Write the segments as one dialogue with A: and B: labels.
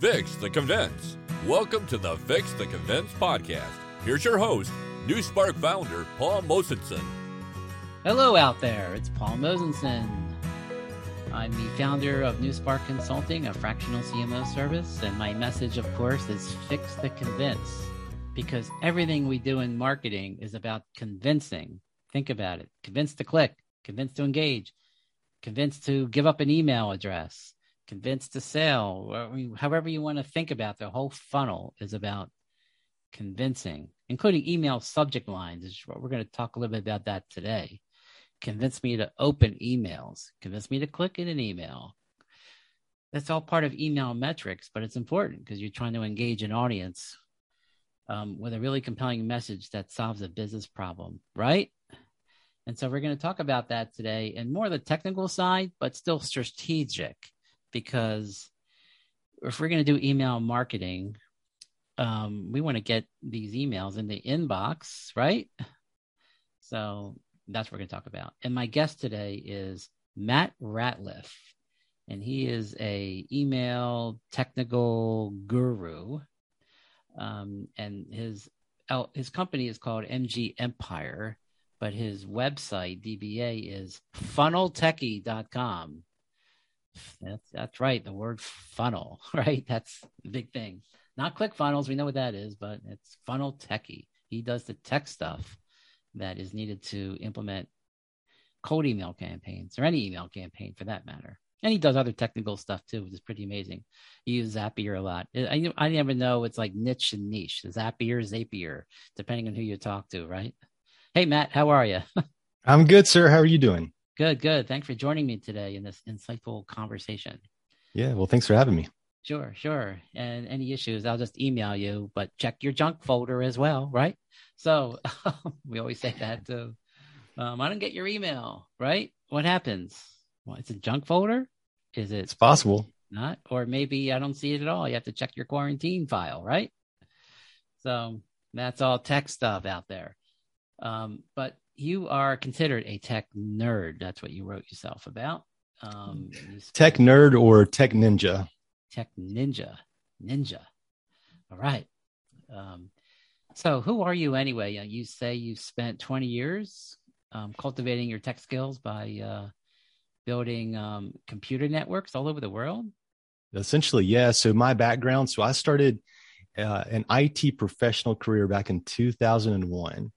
A: Fix the Convince. Welcome to the Fix the Convince podcast. Here's your host, New Spark founder Paul Mosenson.
B: Hello out there, it's Paul Mosenson. I'm the founder of New Spark Consulting, a fractional CMO service, and my message, of course, is fix the convince because everything we do in marketing is about convincing. Think about it convince to click, convince to engage, convince to give up an email address, convince to sell, however you want to think about the whole funnel is about convincing, including email subject lines. Is what we're going to talk a little bit about that today. Convince me to open emails, convince me to click in an email. That's all part of email metrics, but it's important because you're trying to engage an audience um, with a really compelling message that solves a business problem, right? And so we're going to talk about that today and more the technical side, but still strategic because if we're going to do email marketing, um, we want to get these emails in the inbox, right? So that's what we're going to talk about. And my guest today is Matt Ratliff, and he is a email technical guru. Um, and his his company is called MG Empire, but his website DBA is funneltechie.com. That's that's right. The word funnel, right? That's the big thing. Not click funnels. We know what that is, but it's funnel techie. He does the tech stuff that is needed to implement cold email campaigns or any email campaign for that matter. And he does other technical stuff too, which is pretty amazing. He uses Zapier a lot. I, I never know it's like niche and niche, Zapier, Zapier, depending on who you talk to, right? Hey, Matt, how are you?
C: I'm good, sir. How are you doing?
B: Good, good. Thanks for joining me today in this insightful conversation.
C: Yeah, well, thanks for having me.
B: Sure, sure. And any issues, I'll just email you, but check your junk folder as well, right? So we always say that too. Um, I don't get your email, right? What happens? Well, it's a junk folder. Is it?
C: It's possible.
B: Not, or maybe I don't see it at all. You have to check your quarantine file, right? So that's all tech stuff out there. Um, but you are considered a tech nerd. That's what you wrote yourself about. Um,
C: tech nerd or tech ninja?
B: Tech ninja. Ninja. All right. Um, so, who are you anyway? Uh, you say you spent 20 years um, cultivating your tech skills by uh, building um, computer networks all over the world?
C: Essentially, yeah. So, my background so I started uh, an IT professional career back in 2001.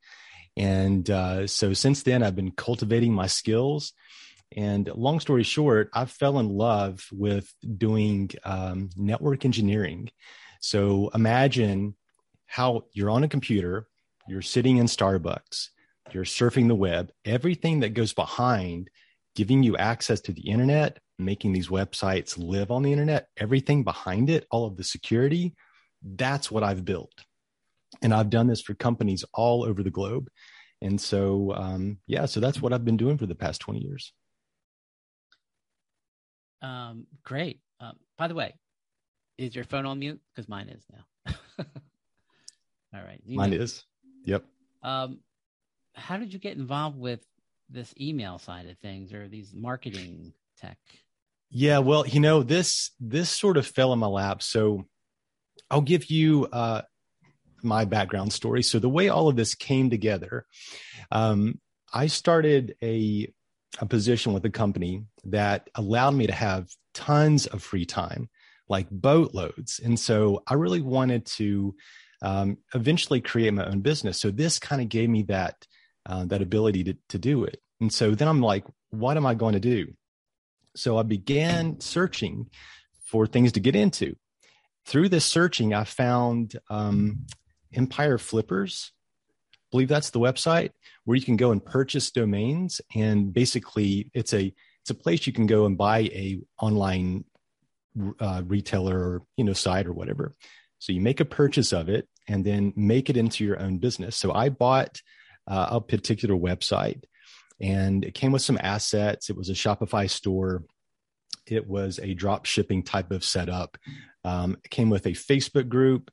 C: And uh, so since then, I've been cultivating my skills. And long story short, I fell in love with doing um, network engineering. So imagine how you're on a computer, you're sitting in Starbucks, you're surfing the web, everything that goes behind giving you access to the internet, making these websites live on the internet, everything behind it, all of the security, that's what I've built and I've done this for companies all over the globe. And so, um, yeah, so that's what I've been doing for the past 20 years.
B: Um, great. Um, by the way, is your phone on mute? Because mine is now. all right.
C: You mine know, is. Yep.
B: Um, how did you get involved with this email side of things or these marketing tech?
C: Yeah, well, you know, this this sort of fell in my lap. So I'll give you uh, my background story. So the way all of this came together, um, I started a a position with a company that allowed me to have tons of free time, like boatloads. And so I really wanted to um, eventually create my own business. So this kind of gave me that uh, that ability to to do it. And so then I'm like, what am I going to do? So I began searching for things to get into. Through this searching, I found um, Empire Flippers. I believe that's the website where you can go and purchase domains and basically it's a it's a place you can go and buy a online uh, retailer or you know site or whatever. So you make a purchase of it and then make it into your own business. So I bought uh, a particular website and it came with some assets. It was a Shopify store. It was a drop shipping type of setup. Um, it came with a Facebook group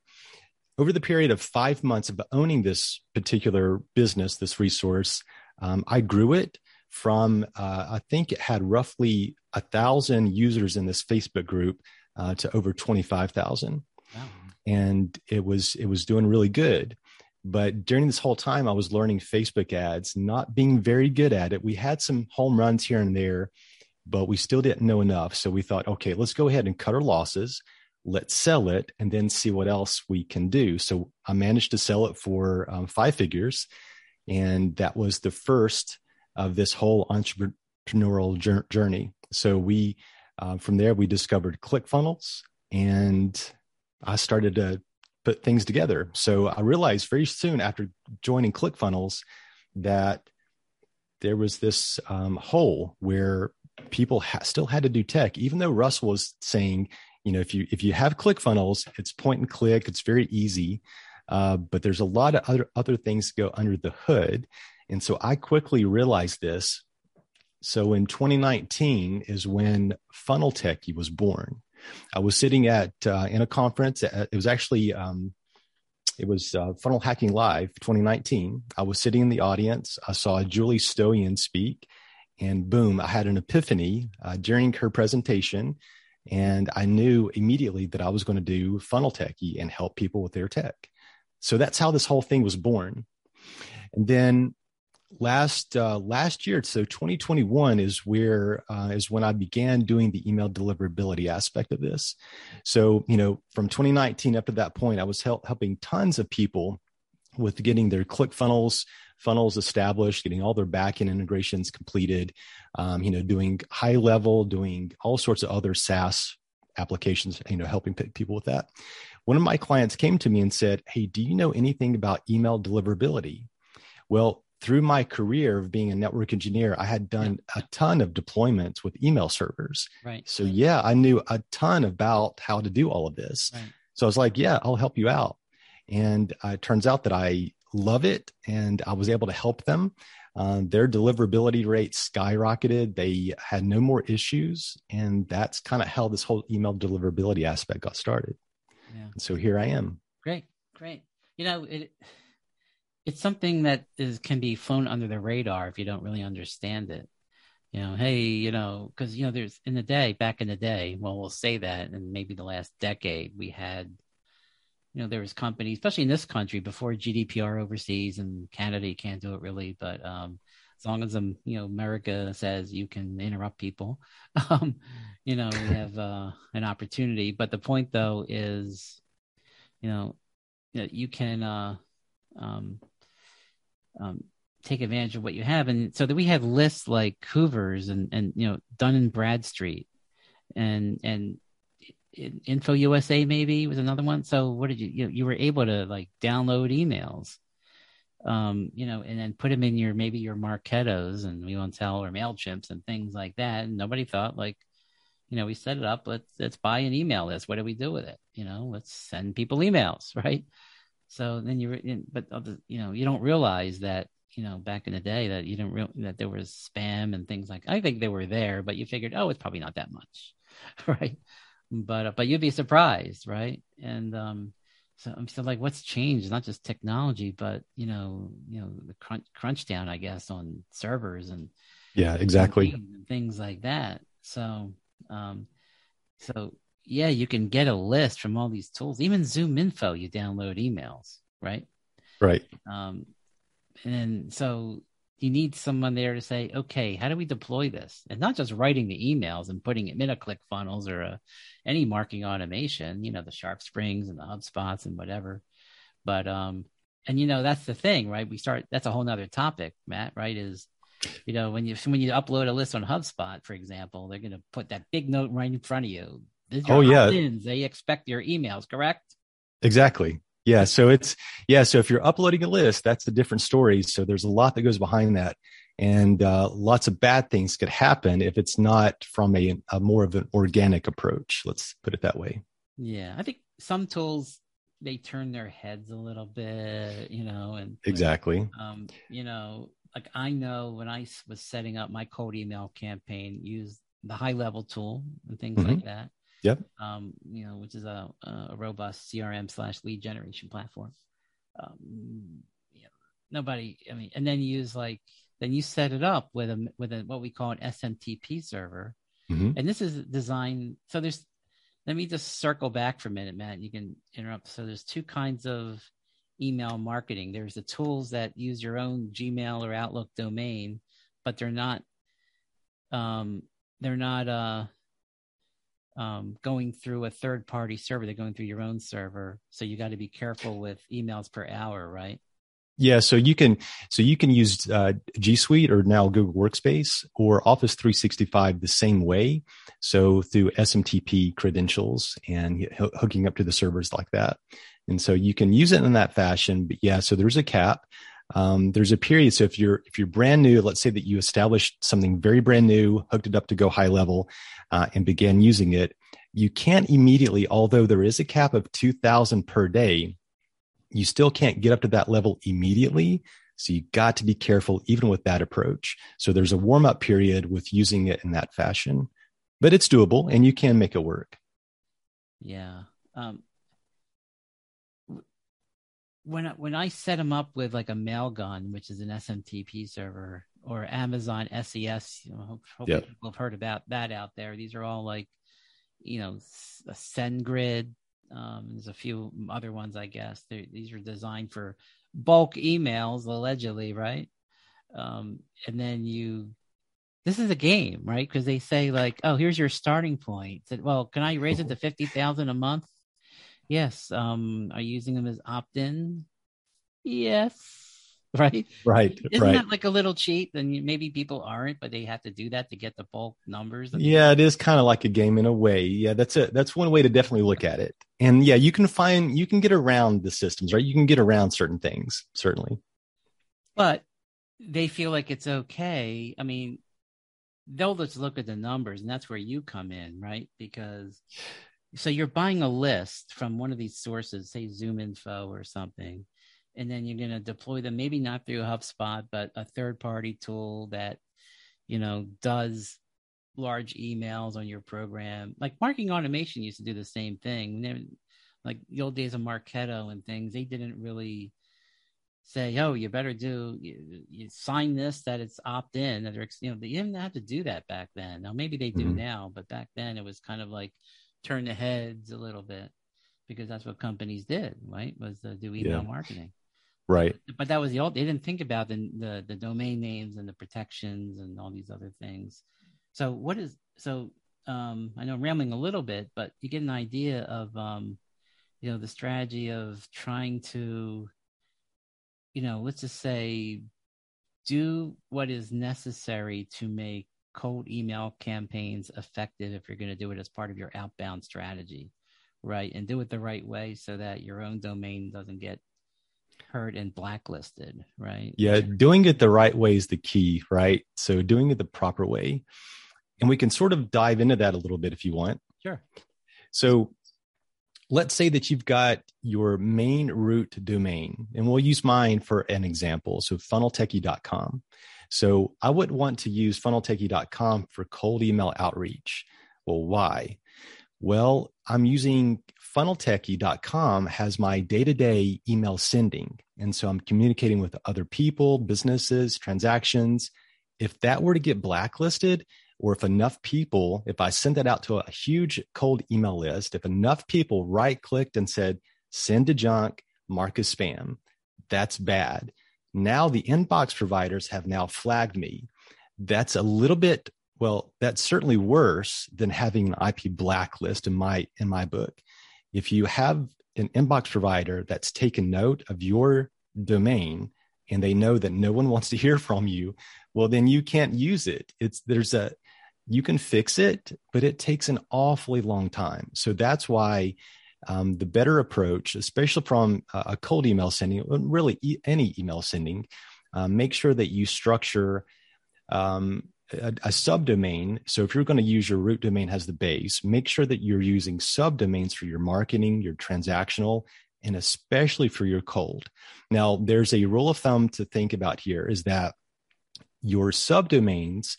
C: over the period of five months of owning this particular business, this resource, um, I grew it from, uh, I think it had roughly a thousand users in this Facebook group. uh, to over 25,000.
B: Wow.
C: And it was, it was doing really good. But during this whole time, I was learning Facebook ads, not being very good at it. We had some home runs here and there, but we still didn't know enough. So we thought, okay, let's go ahead and cut our losses. Let's sell it and then see what else we can do. So I managed to sell it for um, five figures. And that was the first of this whole entrepreneurial journey. So we, uh, from there, we discovered ClickFunnels and I started to put things together. So I realized very soon after joining ClickFunnels that there was this um, hole where people ha- still had to do tech, even though Russ was saying, you know, if you if you have ClickFunnels, it's point and click, it's very easy, uh, but there's a lot of other other things go under the hood, and so I quickly realized this. So in 2019 is when Funnel Techie was born. I was sitting at uh, in a conference. It was actually um, it was uh, Funnel Hacking Live 2019. I was sitting in the audience. I saw Julie Stoian speak, and boom, I had an epiphany uh, during her presentation, and I knew immediately that I was going to do Funnel Techie and help people with their tech. So that's how this whole thing was born. And then last uh, last year so 2021 is where uh, is when i began doing the email deliverability aspect of this so you know from 2019 up to that point i was help, helping tons of people with getting their click funnels established getting all their backend integrations completed um, you know doing high level doing all sorts of other saas applications you know helping people with that one of my clients came to me and said hey do you know anything about email deliverability well through my career of being a network engineer, I had done yeah. a ton of deployments with email servers.
B: Right.
C: So yeah, I knew a ton about how to do all of this. Right. So I was like, yeah, I'll help you out. And uh, it turns out that I love it and I was able to help them. Uh, their deliverability rate skyrocketed. They had no more issues. And that's kind of how this whole email deliverability aspect got started. Yeah. And so here I am.
B: Great. Great. You know, it, it's something that is can be flown under the radar if you don't really understand it. You know, hey, you know, because you know, there's in the day, back in the day, well, we'll say that, and maybe the last decade, we had, you know, there was companies, especially in this country, before GDPR overseas and Canada, you can't do it really, but um, as long as um, you know, America says you can interrupt people, um, you know, we have uh, an opportunity. But the point, though, is, you know, you can. Uh, um, um, take advantage of what you have. And so that we have lists like Hoover's and, and, you know, Dun and Bradstreet and, and Info USA maybe was another one. So what did you, you, you were able to like download emails, um, you know, and then put them in your, maybe your Marketos and we won't tell or MailChimps and things like that. And nobody thought like, you know, we set it up. Let's, let's buy an email list. What do we do with it? You know, let's send people emails, right? So then you're, but you know, you don't realize that you know back in the day that you didn't real that there was spam and things like. I think they were there, but you figured, oh, it's probably not that much, right? But uh, but you'd be surprised, right? And um, so I'm still like, what's changed? Not just technology, but you know, you know, the crunch, crunch down, I guess, on servers and
C: yeah, exactly,
B: and things like that. So um, so yeah, you can get a list from all these tools. Even Zoom Info, you download emails, right?
C: Right.
B: Um, and so you need someone there to say, okay, how do we deploy this? And not just writing the emails and putting it in a click funnels or a, any marketing automation, you know, the Sharp Springs and the HubSpots and whatever. But, um, and you know, that's the thing, right? We start, that's a whole nother topic, Matt, right? Is, you know, when you, when you upload a list on HubSpot, for example, they're going to put that big note right in front of you
C: oh yeah
B: they expect your emails correct
C: exactly yeah so it's yeah so if you're uploading a list that's a different story. So there's a lot that goes behind that. And uh, lots of bad things could happen if it's not from a, a more of an organic approach. Let's put it that way.
B: Yeah i think some tools they turn their heads a little bit you know and
C: exactly.
B: um you know like i know when i was setting up my cold email campaign use the high level tool and things mm-hmm. like that
C: Yep.
B: Um, you know, which is a, a robust CRM slash lead generation platform. Um, you know, nobody, I mean, and then you use like, then you set it up with a, with a, what we call an SMTP server. Mm-hmm. And this is designed. So there's, let me just circle back for a minute, Matt. You can interrupt. So there's two kinds of email marketing. There's the tools that use your own Gmail or Outlook domain, but they're not um, they're not uh, um, going through a third party server. They're going through your own server. So you got to be careful with emails per hour, right?
C: Yeah, so you can so you can use uh, G Suite or now Google Workspace or Office 365 the same way. So through SMTP credentials and hooking up to the servers like that, and so you can use it in that fashion. But yeah, so there's a cap. Um, there's a period. So if you're if you're brand new, let's say that you established something very brand new, hooked it up to go high level, uh, and began using it, you can't immediately. Although there is a cap of 2,000 per day, you still can't get up to that level immediately. So you got to be careful even with that approach. So there's a warm up period with using it in that fashion, but it's doable and you can make it work.
B: Yeah. Um, when when I set them up with like a Mailgun, which is an SMTP server, or Amazon SES, you know, hope, hope yep. people have heard about that out there. These are all like, you know, a SendGrid, um, there's a few other ones, I guess. They're, these are designed for bulk emails, allegedly, right? Um, and then you, this is a game, right? Because they say like, oh, here's your starting point. Said, well, can I raise it to fifty thousand a month? Yes. Um, are you using them as opt-in? Yes. right?
C: Right.
B: Isn't
C: right.
B: that like a little cheat? And maybe people aren't, but they have to do that to get the bulk numbers.
C: Yeah, it is kind of like a game in a way. Yeah, that's it. That's one way to definitely look at it. And yeah, you can find you can get around the systems, right? You can get around certain things, certainly.
B: But they feel like it's okay. I mean, they'll just look at the numbers, and that's where you come in, right? Because so you're buying a list from one of these sources, say ZoomInfo or something and then you're going to deploy them maybe not through HubSpot, but a third party tool that you know does large emails on your program. Like marketing automation used to do the same thing. Like the old days of Marketo and things, they didn't really say, "Oh, you better do you, you sign this that it's opt in." That you know they didn't have to do that back then. Now maybe they do mm-hmm. now, but back then it was kind of like turn the heads a little bit because that's what companies did, right? Was uh, do email yeah. marketing.
C: Right.
B: But that was the old. They didn't think about the, the the domain names and the protections and all these other things. So what is so? Um, I know I'm rambling a little bit, but you get an idea of um, you know the strategy of trying to, you know, let's just say, do what is necessary to make cold email campaigns effective if you're going to do it as part of your outbound strategy, right? And do it the right way so that your own domain doesn't get hurt and blacklisted, right?
C: Yeah, doing it the right way is the key, right? So doing it the proper way. And we can sort of dive into that a little bit if you want.
B: Sure.
C: So let's say that you've got your main root domain, and we'll use mine for an example. So funneltechie.com. So I wouldn't want to use funneltechie.com for cold email outreach. Well, why? Well, I'm using funneltechie.com has my day-to-day email sending. And so I'm communicating with other people, businesses, transactions. If that were to get blacklisted, or if enough people, if I sent that out to a huge cold email list, if enough people right clicked and said, send to junk, mark as spam, that's bad. Now the inbox providers have now flagged me. That's a little bit well, that's certainly worse than having an IP blacklist in my in my book. If you have an inbox provider that's taken note of your domain and they know that no one wants to hear from you, well then you can't use it. It's there's a you can fix it, but it takes an awfully long time. So that's why um, the better approach, especially from a cold email sending, really any email sending, uh, make sure that you structure um, a, a subdomain. So if you're going to use your root domain as the base, make sure that you're using subdomains for your marketing, your transactional, and especially for your cold. Now, there's a rule of thumb to think about here is that your subdomains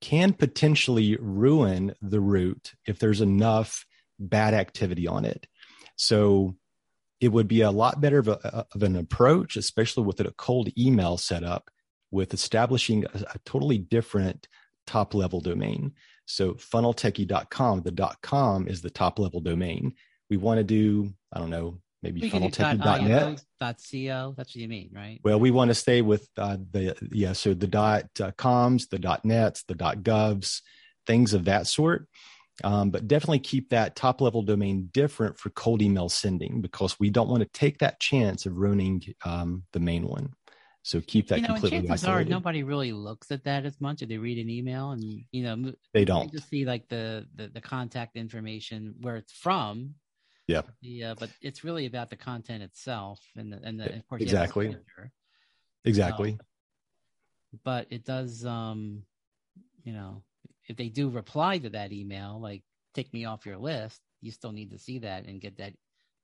C: can potentially ruin the root if there's enough bad activity on it. So it would be a lot better of, a, of an approach, especially with a cold email setup, with establishing a, a totally different top level domain. So funneltechie.com, the .com is the top level domain. We want to do, I don't know, maybe funneltechie.net.
B: .co, that's what you mean, right?
C: Well, we want to stay with uh, the, yeah, so the dot uh, coms, the dot nets, the dot govs, things of that sort. Um, but definitely keep that top level domain different for cold email sending because we don't want to take that chance of ruining um, the main one. So keep that
B: you know,
C: completely
B: chances
C: isolated.
B: are nobody really looks at that as much. Or they read an email and you know
C: they don't
B: just see like the, the the contact information where it's from.
C: Yeah.
B: Yeah, but it's really about the content itself and the, and the, of course
C: exactly. Exactly.
B: Um, but it does, um, you know, if they do reply to that email, like take me off your list, you still need to see that and get that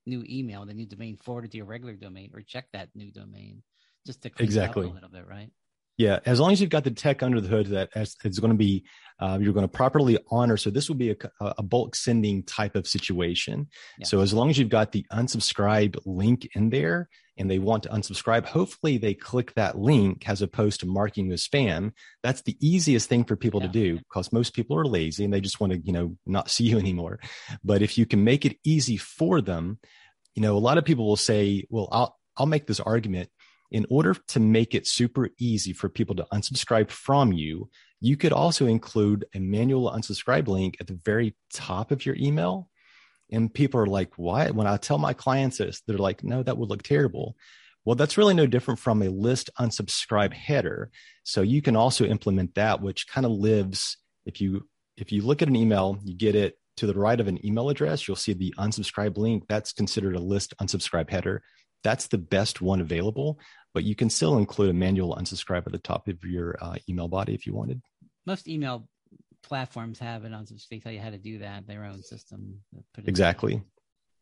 B: new email, the new domain forwarded to your regular domain or check that new domain just to clean
C: exactly.
B: up a little bit, right?
C: Yeah, as long as you've got the tech under the hood that it's going to be, uh, you're going to properly honor. So this would be a, a bulk sending type of situation. Yeah. So as long as you've got the unsubscribe link in there and they want to unsubscribe, hopefully they click that link as opposed to marking as spam. That's the easiest thing for people yeah. to do because most people are lazy and they just want to, you know, not see you anymore. But if you can make it easy for them, you know, a lot of people will say, well, I'll, I'll make this argument in order to make it super easy for people to unsubscribe from you, you could also include a manual unsubscribe link at the very top of your email. And people are like, why? When I tell my clients this, they're like, no, that would look terrible. Well, that's really no different from a list unsubscribe header. So you can also implement that, which kind of lives. If you if you look at an email, you get it to the right of an email address, you'll see the unsubscribe link. That's considered a list unsubscribe header. That's the best one available but you can still include a manual unsubscribe at the top of your uh, email body if you wanted.
B: Most email platforms have it on they tell you how to do that their own system
C: exactly.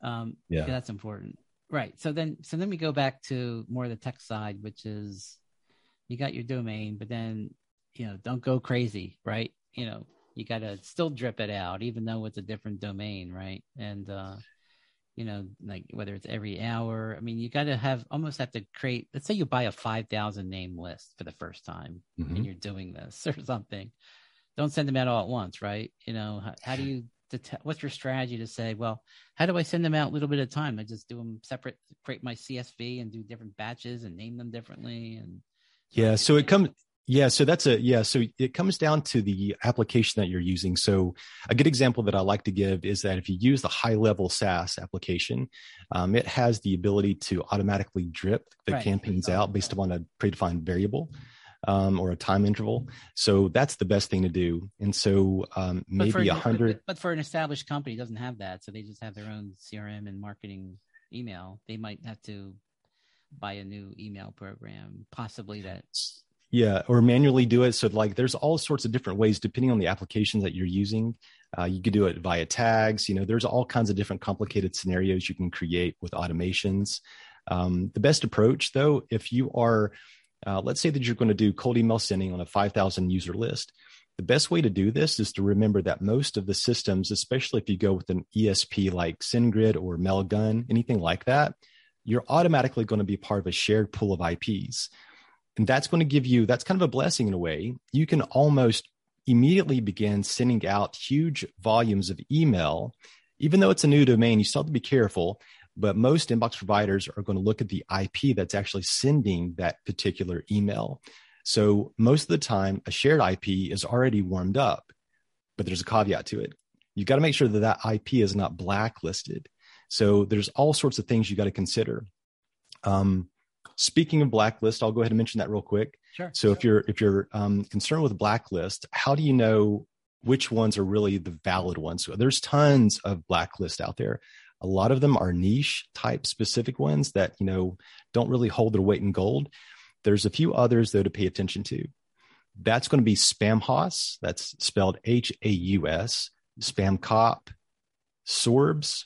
B: Um yeah. that's important. Right so then so then we go back to more of the tech side which is you got your domain but then you know don't go crazy right? You know you got to still drip it out even though it's a different domain right? And uh you know, like whether it's every hour. I mean, you got to have almost have to create. Let's say you buy a five thousand name list for the first time, mm-hmm. and you're doing this or something. Don't send them out all at once, right? You know, how, how do you? What's your strategy to say? Well, how do I send them out a little bit of time? I just do them separate, create my CSV, and do different batches and name them differently. And
C: yeah, so it comes yeah, so that's a yeah, so it comes down to the application that you're using. So a good example that I like to give is that if you use the high level SaaS application, um, it has the ability to automatically drip the right. campaigns out based upon a predefined variable. Um, or a time interval. So that's the best thing to do. And so um, maybe a hundred.
B: But for an established company, doesn't have that, so they just have their own CRM and marketing email. They might have to buy a new email program, possibly that
C: yeah, or manually do it. So like there's all sorts of different ways depending on the applications that you're using. Uh, you could do it via tags. You know, there's all kinds of different complicated scenarios you can create with automations. Um, the best approach, though, if you are, uh, let's say that you're going to do cold email sending on a 5,000 user list, the best way to do this is to remember that most of the systems, especially if you go with an ESP like SendGrid or Mailgun, anything like that, you're automatically going to be part of a shared pool of IPs. And that's going to give you, that's kind of a blessing in a way. You can almost immediately begin sending out huge volumes of email. Even though it's a new domain, you still have to be careful. But most inbox providers are going to look at the IP that's actually sending that particular email. So most of the time, a shared IP is already warmed up, but there's a caveat to it. You've got to make sure that that IP is not blacklisted. So there's all sorts of things you got to consider. Um, Speaking of blacklist, I'll go ahead and mention that real quick.
B: Sure.
C: So if you're if you're um, concerned with blacklist, how do you know which ones are really the valid ones? So there's tons of blacklist out there. A lot of them are niche type specific ones that you know don't really hold their weight in gold. There's a few others though to pay attention to. That's going to be Spamhaus. That's spelled H A U S. Spamcop, Sorbs,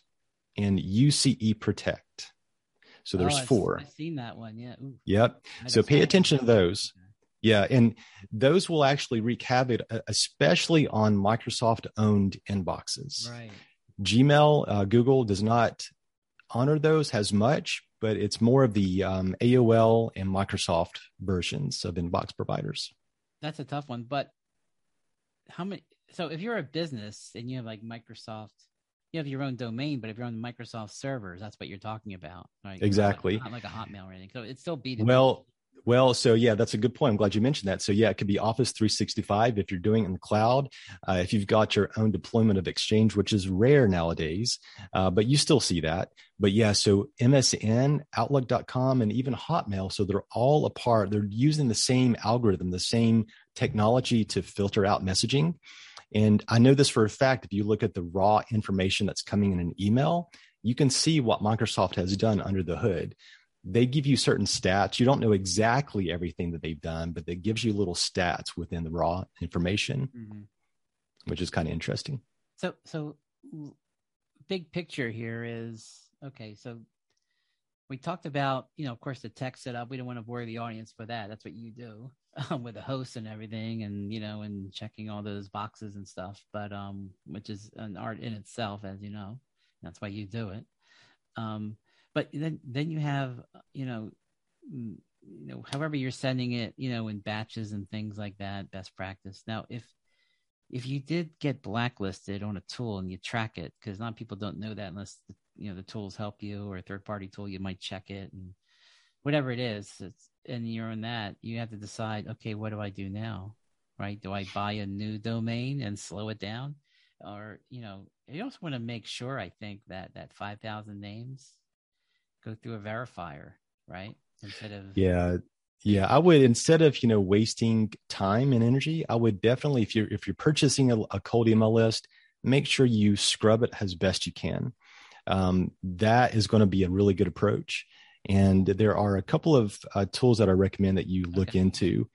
C: and UCE Protect. So there's oh, four.
B: I've seen that one. Yeah. Ooh.
C: Yep. So pay attention to those. Yeah, and those will actually wreak havoc, especially on Microsoft-owned inboxes.
B: Right.
C: Gmail, uh, Google does not honor those as much, but it's more of the um, AOL and Microsoft versions of inbox providers.
B: That's a tough one, but how many? so if you're a business and you have like Microsoft, you have your own domain, but if you're on Microsoft servers, that's what you're talking about, right?
C: Exactly.
B: Not like a Hotmail or anything. So it's still B2B.
C: Well, well, so yeah, that's a good point. I'm glad you mentioned that. So yeah, it could be Office 365 if you're doing it in the cloud. Uh, if you've got your own deployment of Exchange, which is rare nowadays, uh, but you still see that. But yeah, so MSN, Outlook.com, and even Hotmail. So they're all apart. They're using the same algorithm, the same technology to filter out messaging. And I know this for a fact. If you look at the raw information that's coming in an email, you can see what Microsoft has done under the hood they give you certain stats. You don't know exactly everything that they've done, but it gives you little stats within the raw information, mm-hmm. which is kind of interesting.
B: So, so big picture here is okay. So we talked about, you know, of course, the tech setup. We don't want to bore the audience for that. That's what you do um, with the host and everything, and you know, and checking all those boxes and stuff. But um, which is an art in itself, as you know. That's why you do it. Um, but then then you have you know you know however you're sending it you know in batches and things like that best practice now if if you did get blacklisted on a tool and you track it because a lot of people don't know that unless the, you know the tools help you or a third party tool you might check it and whatever it is it is and you're on that you have to decide okay what do i do now right do i buy a new domain and slow it down or you know you also want to make sure i think that that 5000 names go through a verifier, right? Instead of
C: yeah, yeah. I would instead of you know wasting time and energy, I would definitely if you're if you're purchasing a, a cold email list, make sure you scrub it as best you can. Um, that is going to be a really good approach. And there are a couple of uh, tools that I recommend that you look okay. into.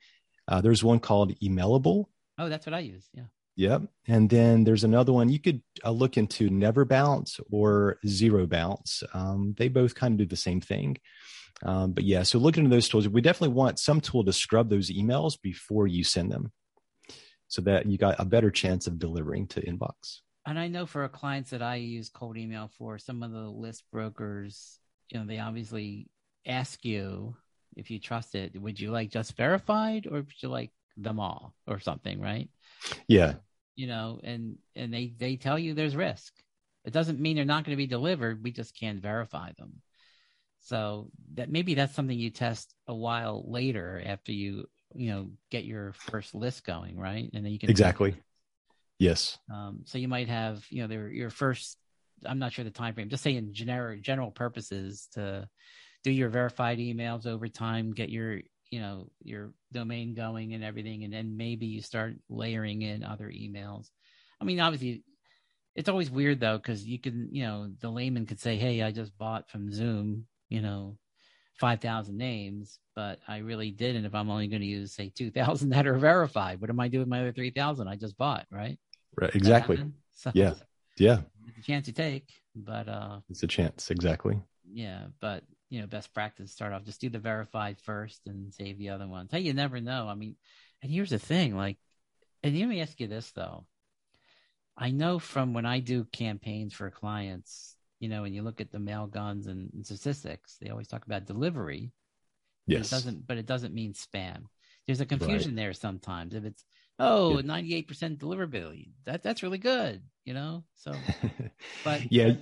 C: Uh, there's one called Emailable.
B: Oh, that's what I use. Yeah.
C: Yep. And then there's another one you could uh, look into Never Bounce or Zero Bounce. Um, they both kind of do the same thing. Um, but yeah, so looking into those tools, we definitely want some tool to scrub those emails before you send them so that you got a better chance of delivering to inbox.
B: And I know for clients that I use cold email for, some of the list brokers, you know, they obviously ask you if you trust it, would you like just verified or would you like them all or something, right?
C: Yeah
B: you know, and and they they tell you there's risk. It doesn't mean they're not going to be delivered. We just can't verify them. So that maybe that's something you test a while later after you you know get your first list going, right? And then you can
C: exactly. Yes.
B: Um, so you might have you know their your first. I'm not sure the time frame. Just say in generic general purposes to do your verified emails over time, get your you know your domain going and everything and then maybe you start layering in other emails. I mean obviously it's always weird though because you can you know the layman could say hey i just bought from zoom you know 5000 names but i really didn't if i'm only going to use say 2000 that are verified. What am i doing with my other 3000 i just bought? Right?
C: Right exactly. So, yeah yeah
B: it's a chance you take but uh
C: it's a chance exactly.
B: Yeah but you know best practice start off just do the verified first and save the other ones. Hey you never know. I mean and here's the thing like and let me ask you this though. I know from when i do campaigns for clients you know and you look at the Mailguns and, and statistics they always talk about delivery
C: yes
B: it doesn't but it doesn't mean spam. There's a confusion right. there sometimes. If it's oh 98% deliverability that that's really good you know so but
C: yeah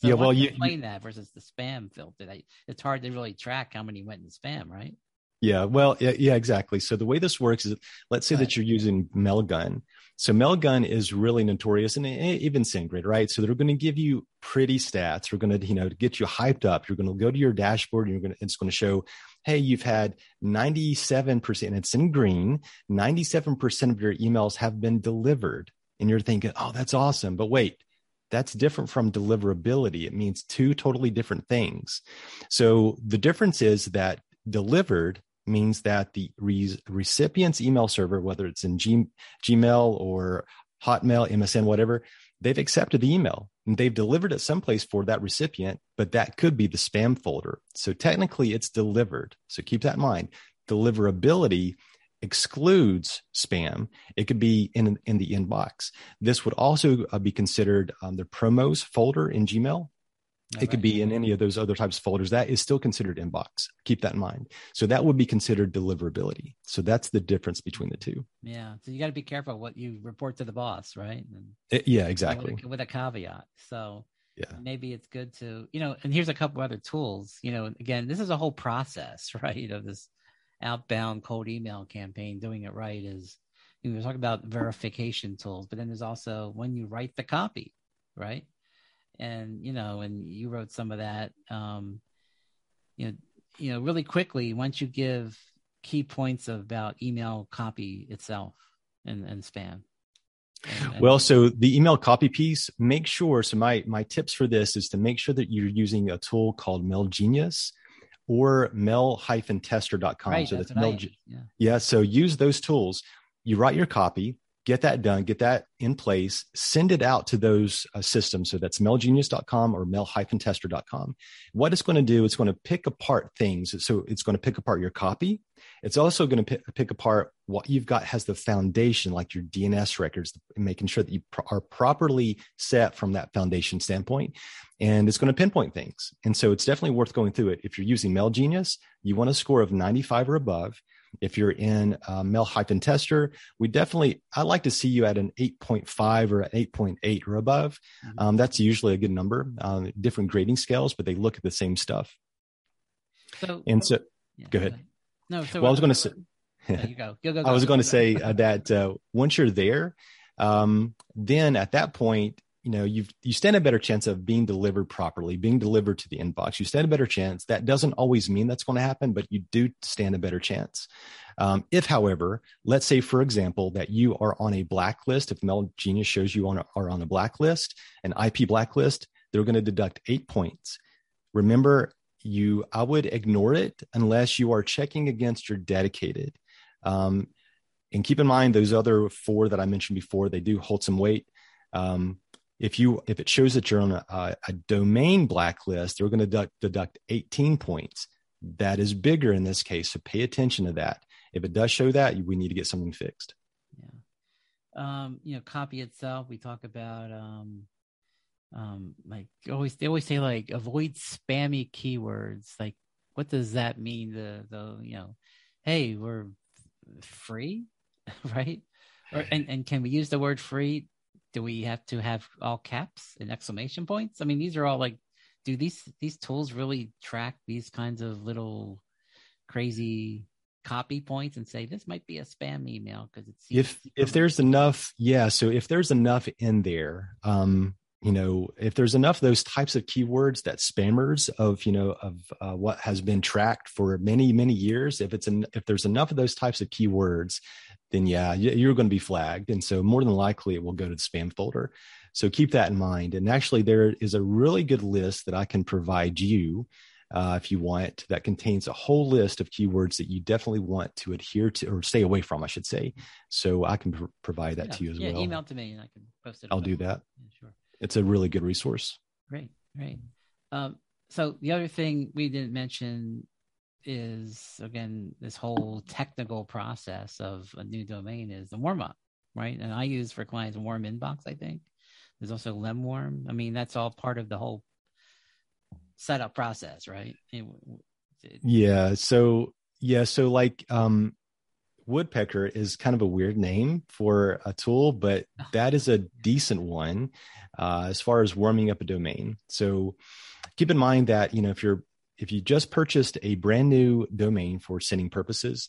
B: so
C: yeah, well, you
B: explain that versus the spam filter. It's hard to really track how many went in spam, right?
C: Yeah, well, yeah, yeah, exactly. So the way this works is, let's say that you're using Mailgun. So Mailgun is really notorious, and eh, even SendGrid, right? So they're going to give you pretty stats. They're going to, you know, get you hyped up. You're going to go to your dashboard, and you're going to, it's going to show, hey, you've had 97%. It's in green. 97% of your emails have been delivered, and you're thinking, oh, that's awesome. But wait, that's different from deliverability. It means two totally different things. So the difference is that delivered means that the re- recipient's email server, whether it's in G- Gmail or Hotmail, MSN, whatever, they've accepted the email and they've delivered it someplace for that recipient, but that could be the spam folder. So technically it's delivered. So keep that in mind. Deliverability excludes spam. It could be in in the inbox. This would also uh, be considered um, the promos folder in Gmail. It could be in any of those other types of folders. That is still considered inbox. Keep that in mind. So that would be considered deliverability. So that's the difference between the two.
B: Yeah. So you got to be careful what you report to the boss, right? And,
C: it, yeah, exactly.
B: With a, with a, caveat. So
C: yeah,
B: maybe it's good to you know. And here's a couple other tools. You know, again, this is a whole process, right? Of this outbound cold email campaign. Doing it right is you know, we're talking about verification tools, but then there's also when you write the copy, right? And you know, and you wrote some of that. Um, you know, you know, really quickly once you give key points about email copy itself and, and spam.
C: And, and well, so the email copy piece, make sure. So my my tips for this is to make sure that you're using a tool called Mail Genius or mail-tester.com.
B: Right,
C: so
B: that's, that's Mail, yeah.
C: yeah. So use those tools. You write your copy get that done, get that in place, send it out to those uh, systems. So that's mailgenius.com or mail-tester.com. What it's going to do, it's going to pick apart things. So it's going to pick apart your copy. It's also going to pick, pick apart what you've got has the foundation, like your DNS records, making sure that you are properly set from that foundation standpoint. And it's going to pinpoint things. And so it's definitely worth going through it. If you're using MailGenius, you want a score of 95 or above. If you're in uh, Mail hyphen tester, we definitely, I like to see you at an 8.5 or an 8.8 or above. Mm-hmm. Um, that's usually a good number. Um, different grading scales, but they look at the same stuff.
B: So,
C: and so, yeah, go ahead.
B: No, so
C: well, I was going to say,
B: you go. Go, go, go.
C: I was going to say uh, that uh, once you're there, um, then at that point, you know you've you stand a better chance of being delivered properly being delivered to the inbox. You stand a better chance. That doesn't always mean that's going to happen but you do stand a better chance. Um, if however let's say for example that you are on a blacklist if mail genius shows you on a, are on a blacklist an ip blacklist they're going to deduct eight points. Remember you i would ignore it unless you are checking against your dedicated. Um, and keep in mind those other four that i mentioned before they do hold some weight. Um, if you if it shows that you're on a, a domain blacklist, they're going to deduct, deduct 18 points. That is bigger in this case, so pay attention to that. If it does show that, we need to get something fixed.
B: Yeah. Um, you know, copy itself. We talk about um, um, like always they always say like avoid spammy keywords. Like, what does that mean? The the you know, hey, we're free, right? Or, and and can we use the word free do we have to have all caps and exclamation points? I mean, these are all like, do these these tools really track these kinds of little crazy copy points and say this might be a spam email because it's
C: if if there's enough yeah so if there's enough in there um you know if there's enough of those types of keywords that spammers of you know of uh, what has been tracked for many many years if it's an if there's enough of those types of keywords then yeah, you're going to be flagged. And so more than likely it will go to the spam folder. So keep that in mind. And actually, there is a really good list that I can provide you uh, if you want that contains a whole list of keywords that you definitely want to adhere to or stay away from, I should say. So I can pr- provide that
B: yeah,
C: to you as well.
B: yeah,
C: well.
B: Email to me and I can post it.
C: I'll do that.
B: Yeah, sure.
C: It's a really good resource.
B: Great, great. Um, so the other thing we didn't mention is again this whole technical process of a new domain is the warm up, right? And I use for clients warm inbox, I think. There's also Lemwarm. I mean, that's all part of the whole setup process, right? It,
C: it, yeah. So yeah. So like um Woodpecker is kind of a weird name for a tool, but that is a decent one uh, as far as warming up a domain. So keep in mind that you know if you're if you just purchased a brand new domain for sending purposes,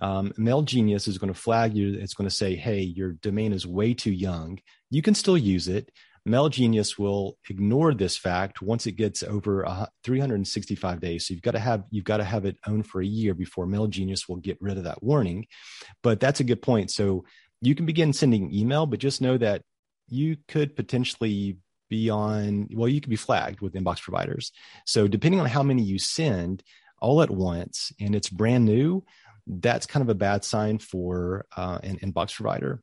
C: um, MailGenius is going to flag you. It's going to say, hey, your domain is way too young. You can still use it. Mail Genius will ignore this fact once it gets over uh, 365 days. So you've got to have you've got to have it owned for a year before Mail Genius will get rid of that warning. But that's a good point. So you can begin sending email, but just know that you could potentially be on, well, you could be flagged with inbox providers. So depending on how many you send all at once and it's brand new, that's kind of a bad sign for uh, an inbox provider.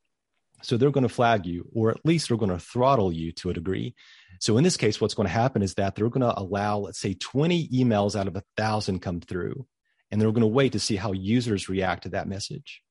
C: So they're going to flag you, or at least they're going to throttle you to a degree. So in this case, what's going to happen is that they're going to allow, let's say, 20 emails out of a thousand come through, and they're going to wait to see how users react to that message.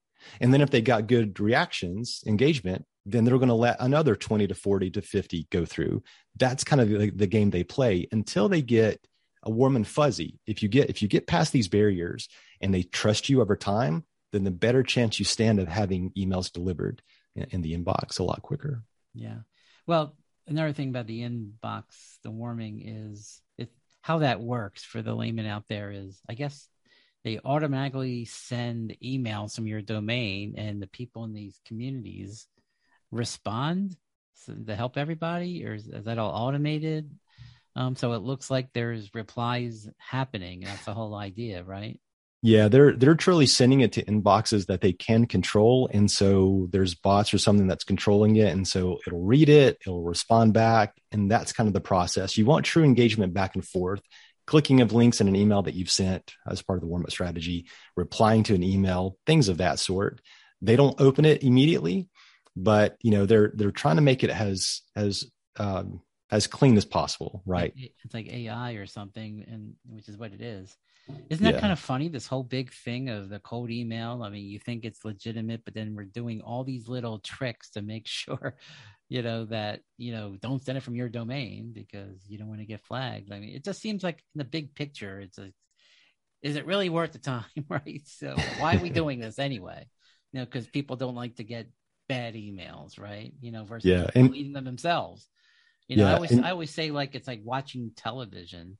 C: And then if they got good reactions, engagement, then they're going to let another 20 to 40 to 50 go through. That's kind of the, the game they play until they get a warm and fuzzy. If you get if you get past these barriers and they trust you over time, then the better chance you stand of having emails delivered in, in the inbox a lot quicker.
B: Yeah. Well, another thing about the inbox, the warming is it how that works for the layman out there is I guess they automatically send emails from your domain and the people in these communities respond? To help everybody? Or is, is that all automated? Um, so it looks like there's replies happening. That's the whole idea right?
C: Yeah they're they're truly sending it to inboxes that they can control. And so there's bots or something that's controlling it. And so it'll read it it'll respond back. And that's kind of the process. You want true engagement back and forth. Clicking of links in an email that you've sent as part of the warm up strategy, replying to an email, things of that sort. They don't open it immediately, but you know they're they're trying to make it as as um, as clean as possible, right?
B: It's like AI or something, and which is what it is. Isn't that yeah. kind of funny? This whole big thing of the cold email. I mean, you think it's legitimate, but then we're doing all these little tricks to make sure you know that you know don't send it from your domain because you don't want to get flagged i mean it just seems like in the big picture it's a is it really worth the time right so why are we doing this anyway you know because people don't like to get bad emails right you know versus
C: yeah, and,
B: reading them themselves you know yeah, i always and, i always say like it's like watching television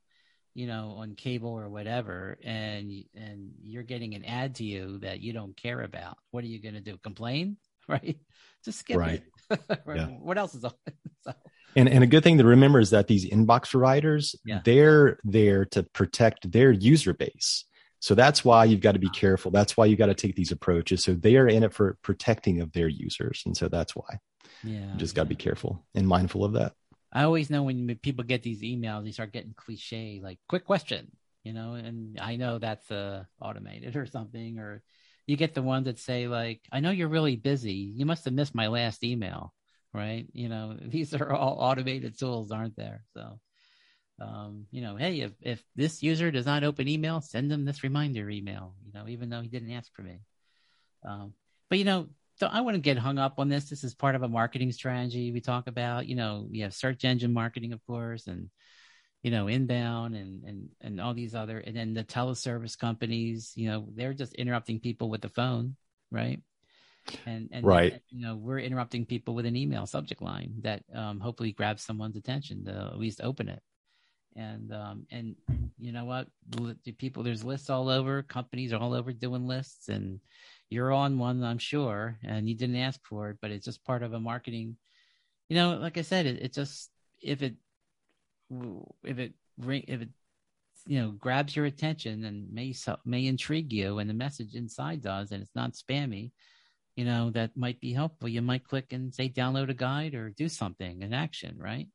B: you know on cable or whatever and and you're getting an ad to you that you don't care about what are you going to do complain right just skip
C: right.
B: it. yeah. What else is on?
C: so. And and a good thing to remember is that these inbox providers, yeah. they're there to protect their user base. So that's why you've got to be careful. That's why you got to take these approaches. So they are in it for protecting of their users, and so that's why.
B: Yeah,
C: you just got to be careful and mindful of that.
B: I always know when people get these emails, they start getting cliche, like "quick question," you know, and I know that's uh, automated or something, or you get the ones that say like, "I know you're really busy. You must have missed my last email." Right? You know, these are all automated tools, aren't there? So, um, you know, hey, if if this user does not open email, send them this reminder email. You know, even though he didn't ask for me. Um, but you know, I wouldn't get hung up on this. This is part of a marketing strategy we talk about. You know, we have search engine marketing, of course, and you know, inbound and and and all these other, and then the teleservice companies, you know, they're just interrupting people with the phone, right? And and
C: right,
B: you know, we're interrupting people with an email subject line that um, hopefully grabs someone's attention to at least open it. And um, and you know what, people, there's lists all over, companies are all over doing lists, and you're on one, I'm sure, and you didn't ask for it, but it's just part of a marketing. You know, like I said, it, it just if it if it if it you know grabs your attention and may may intrigue you and the message inside does and it's not spammy you know that might be helpful you might click and say download a guide or do something an action right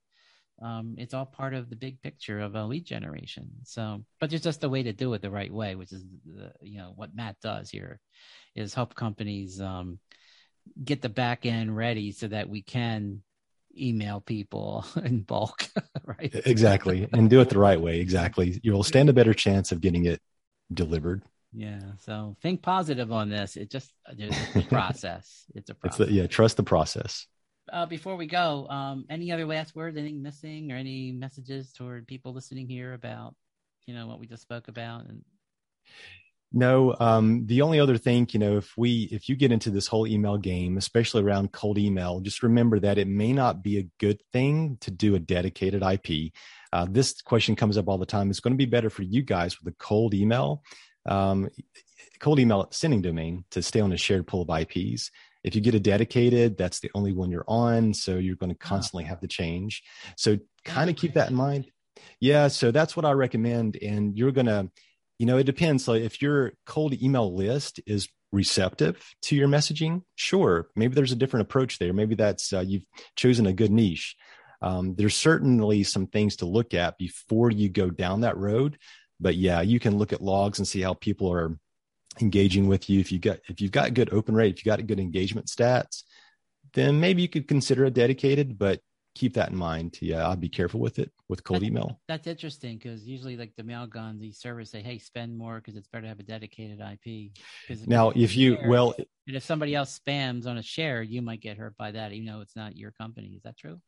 B: um, it's all part of the big picture of a lead generation so but there's just a way to do it the right way which is the, you know what matt does here is help companies um, get the back end ready so that we can email people in bulk, right?
C: Exactly. And do it the right way. Exactly. You'll stand a better chance of getting it delivered.
B: Yeah. So think positive on this. It just it's a process. It's a process.
C: It's the, yeah. Trust the process.
B: Uh, before we go, um, any other last words? Anything missing, or any messages toward people listening here about, you know, what we just spoke about? And
C: no, um, the only other thing, you know, if we if you get into this whole email game, especially around cold email, just remember that it may not be a good thing to do a dedicated IP. Uh, this question comes up all the time. It's going to be better for you guys with a cold email, um, cold email sending domain to stay on a shared pool of IPs. If you get a dedicated, that's the only one you're on, so you're going to constantly have to change. So kind of keep that in mind. Yeah, so that's what I recommend, and you're going to you know, it depends. So if your cold email list is receptive to your messaging, sure, maybe there's a different approach there. Maybe that's uh, you've chosen a good niche. Um, there's certainly some things to look at before you go down that road. But yeah, you can look at logs and see how people are engaging with you. If you got if you've got good open rate, if you got good engagement stats, then maybe you could consider a dedicated. But keep that in mind. Yeah, I'll be careful with it with cold
B: That's-
C: email.
B: That's interesting because usually, like the Mailguns, these servers say, "Hey, spend more because it's better to have a dedicated IP."
C: Now, if you
B: share-
C: well,
B: and if somebody else spams on a share, you might get hurt by that, even though it's not your company. Is that true?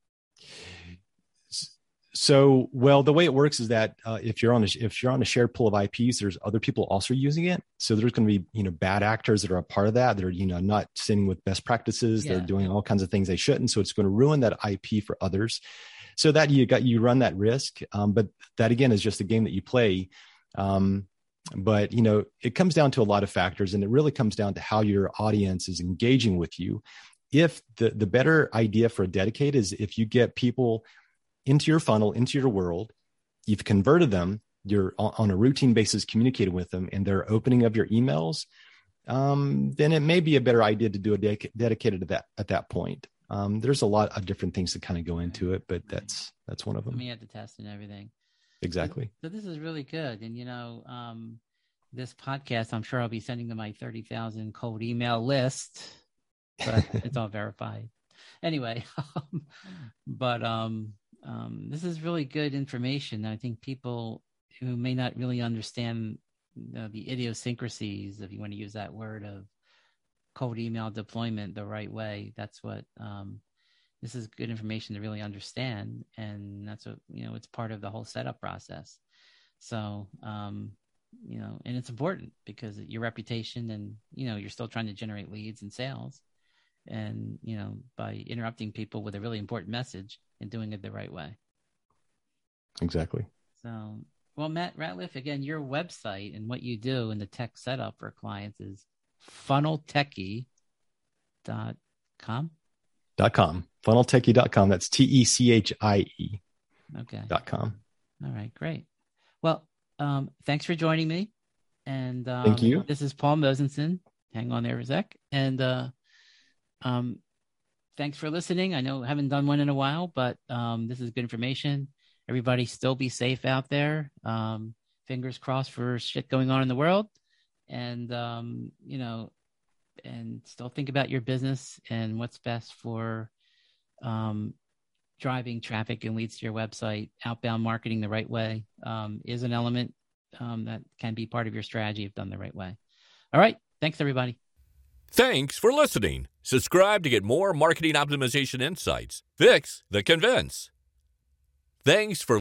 C: So well, the way it works is that uh, if you're on a if you're on a shared pool of IPs, there's other people also using it. So there's going to be you know bad actors that are a part of that. They're you know not sitting with best practices.
B: Yeah.
C: They're doing all kinds of things they shouldn't. So it's going to ruin that IP for others. So that you got you run that risk. Um, but that again is just a game that you play. Um, but you know it comes down to a lot of factors, and it really comes down to how your audience is engaging with you. If the the better idea for a dedicate is if you get people into your funnel, into your world. You've converted them. You're on a routine basis communicating with them, and they're opening of your emails. Um, then it may be a better idea to do a dedic- dedicated to that at that point. Um, there's a lot of different things that kind of go into it, but that's that's one of
B: I
C: them.
B: mean, you have to test and everything.
C: Exactly.
B: So this is really good, and you know, um, this podcast, I'm sure I'll be sending to my thirty thousand cold email list, but it's all verified. Anyway, um, but um, um, this is really good information. I think people who may not really understand the idiosyncrasies, if you want to use that word, of cold email deployment the right way. That's what um, this is good information to really understand, and that's what you know. It's part of the whole setup process. So, um, you know, and it's important because your reputation, and you know, you're still trying to generate leads and sales, and you know, by interrupting people with a really important message and doing it the right way.
C: Exactly.
B: So, well, Matt Ratliff, again, your website and what you do in the tech setup for clients is funneltechie.com.
C: Dot com. Funneltechie.com. That's T E C H I E
B: Okay.
C: dot com.
B: All right, great. Well, um, thanks for joining me. And um,
C: Thank you.
B: This is Paul Mosenson. Hang on there, Zach. And uh, um, thanks for listening. I know I haven't done one in a while, but um, this is good information. Everybody, still be safe out there. Um, fingers crossed for shit going on in the world, and um, you know, and still think about your business and what's best for um, driving traffic and leads to your website, outbound marketing the right way um, is an element um, that can be part of your strategy if done the right way. All right. Thanks, everybody.
A: Thanks for listening. Subscribe to get more marketing optimization insights. Fix the convince. Thanks for